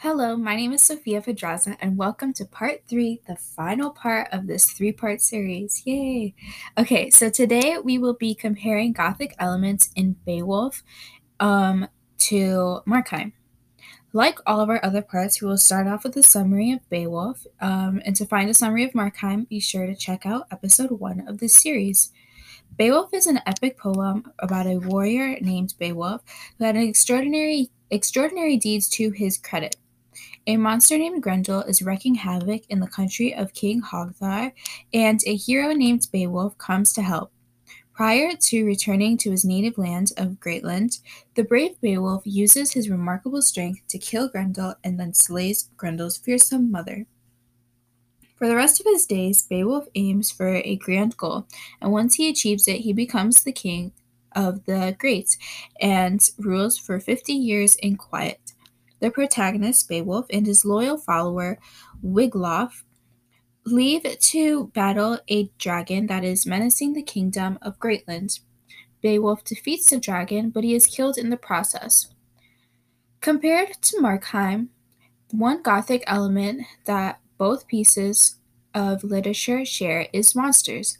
Hello, my name is Sophia Pedraza, and welcome to part three, the final part of this three part series. Yay! Okay, so today we will be comparing Gothic elements in Beowulf um, to Markheim. Like all of our other parts, we will start off with a summary of Beowulf. Um, and to find a summary of Markheim, be sure to check out episode one of this series. Beowulf is an epic poem about a warrior named Beowulf who had an extraordinary extraordinary deeds to his credit. A monster named Grendel is wreaking havoc in the country of King Hrothgar, and a hero named Beowulf comes to help. Prior to returning to his native land of Geatland, the brave Beowulf uses his remarkable strength to kill Grendel and then slays Grendel's fearsome mother. For the rest of his days, Beowulf aims for a grand goal, and once he achieves it, he becomes the king of the Geats and rules for 50 years in quiet. The protagonist, Beowulf, and his loyal follower, Wiglaf, leave to battle a dragon that is menacing the kingdom of Geatland. Beowulf defeats the dragon, but he is killed in the process. Compared to Markheim, one Gothic element that both pieces of literature share is monsters.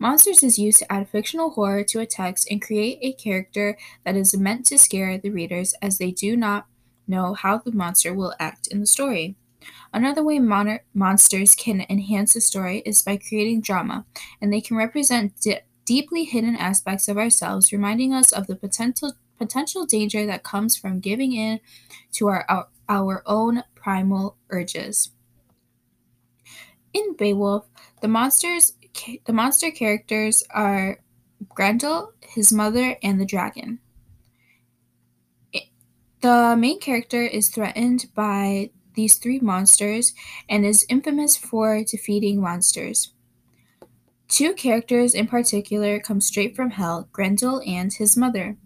Monsters is used to add fictional horror to a text and create a character that is meant to scare the readers as they do not know how the monster will act in the story. Another way mon- monsters can enhance a story is by creating drama, and they can represent di- deeply hidden aspects of ourselves, reminding us of the potential potential danger that comes from giving in to our, our, our own primal urges. In Beowulf, the monsters the monster characters are Grendel, his mother, and the dragon. The main character is threatened by these three monsters and is infamous for defeating monsters. Two characters in particular come straight from hell Grendel and his mother.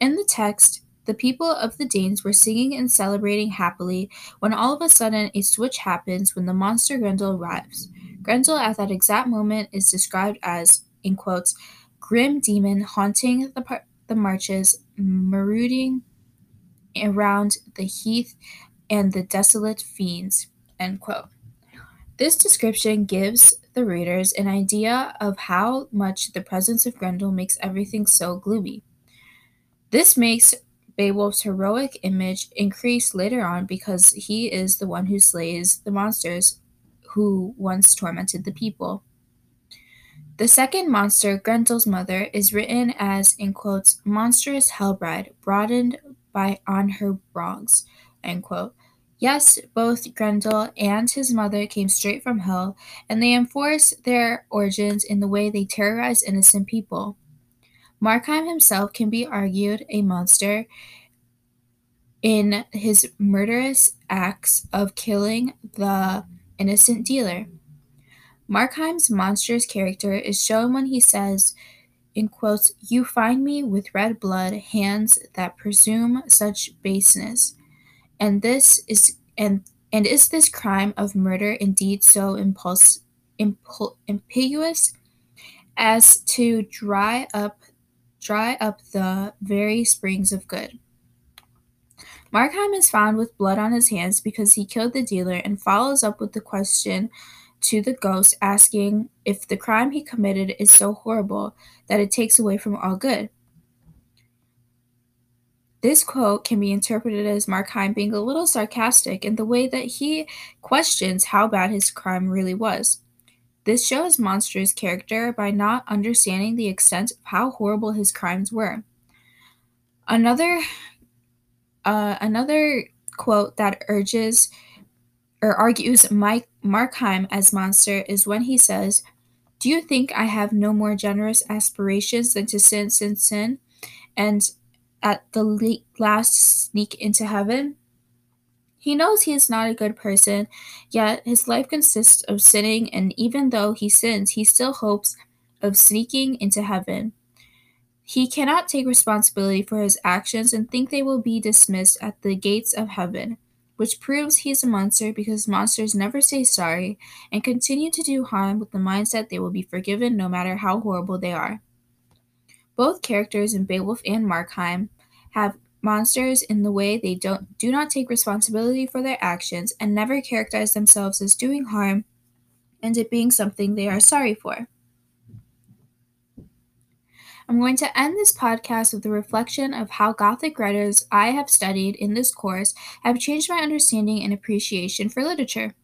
In the text, the people of the Danes were singing and celebrating happily when all of a sudden a switch happens when the monster Grendel arrives. Grendel at that exact moment is described as, in quotes, grim demon haunting the, par- the marches, marauding around the heath and the desolate fiends. This description gives the readers an idea of how much the presence of Grendel makes everything so gloomy. This makes Beowulf's heroic image increase later on because he is the one who slays the monsters who once tormented the people. The second monster, Grendel's mother, is written as, in quotes, monstrous hellbride, broadened by on her wrongs, end quote. Yes, both Grendel and his mother came straight from hell, and they enforce their origins in the way they terrorize innocent people. Markheim himself can be argued a monster in his murderous acts of killing the innocent dealer. Markheim's monstrous character is shown when he says, in quotes, You find me with red blood, hands that presume such baseness. And this is and and is this crime of murder indeed so impulse, as to dry up dry up the very springs of good? Markheim is found with blood on his hands because he killed the dealer and follows up with the question to the ghost asking if the crime he committed is so horrible that it takes away from all good. This quote can be interpreted as Markheim being a little sarcastic in the way that he questions how bad his crime really was. This shows Monster's character by not understanding the extent of how horrible his crimes were. Another uh, another quote that urges or argues Mike Markheim as monster is when he says, "Do you think I have no more generous aspirations than to sin, sin, sin, and at the le- last sneak into heaven?" He knows he is not a good person, yet his life consists of sinning, and even though he sins, he still hopes of sneaking into heaven. He cannot take responsibility for his actions and think they will be dismissed at the gates of heaven, which proves he is a monster because monsters never say sorry and continue to do harm with the mindset they will be forgiven no matter how horrible they are. Both characters in Beowulf and Markheim have monsters in the way they don't do not take responsibility for their actions and never characterize themselves as doing harm and it being something they are sorry for. I'm going to end this podcast with a reflection of how Gothic writers I have studied in this course have changed my understanding and appreciation for literature.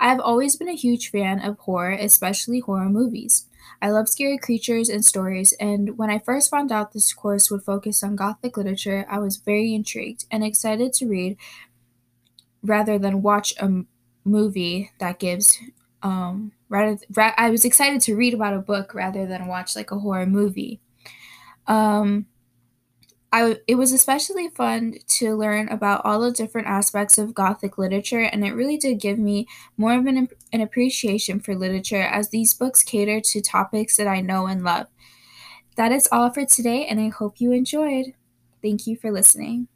I have always been a huge fan of horror, especially horror movies. I love scary creatures and stories, and when I first found out this course would focus on Gothic literature, I was very intrigued and excited to read rather than watch a m- movie that gives um rather ra- I was excited to read about a book rather than watch like a horror movie. Um I, it was especially fun to learn about all the different aspects of Gothic literature, and it really did give me more of an, an appreciation for literature as these books cater to topics that I know and love. That is all for today, and I hope you enjoyed. Thank you for listening.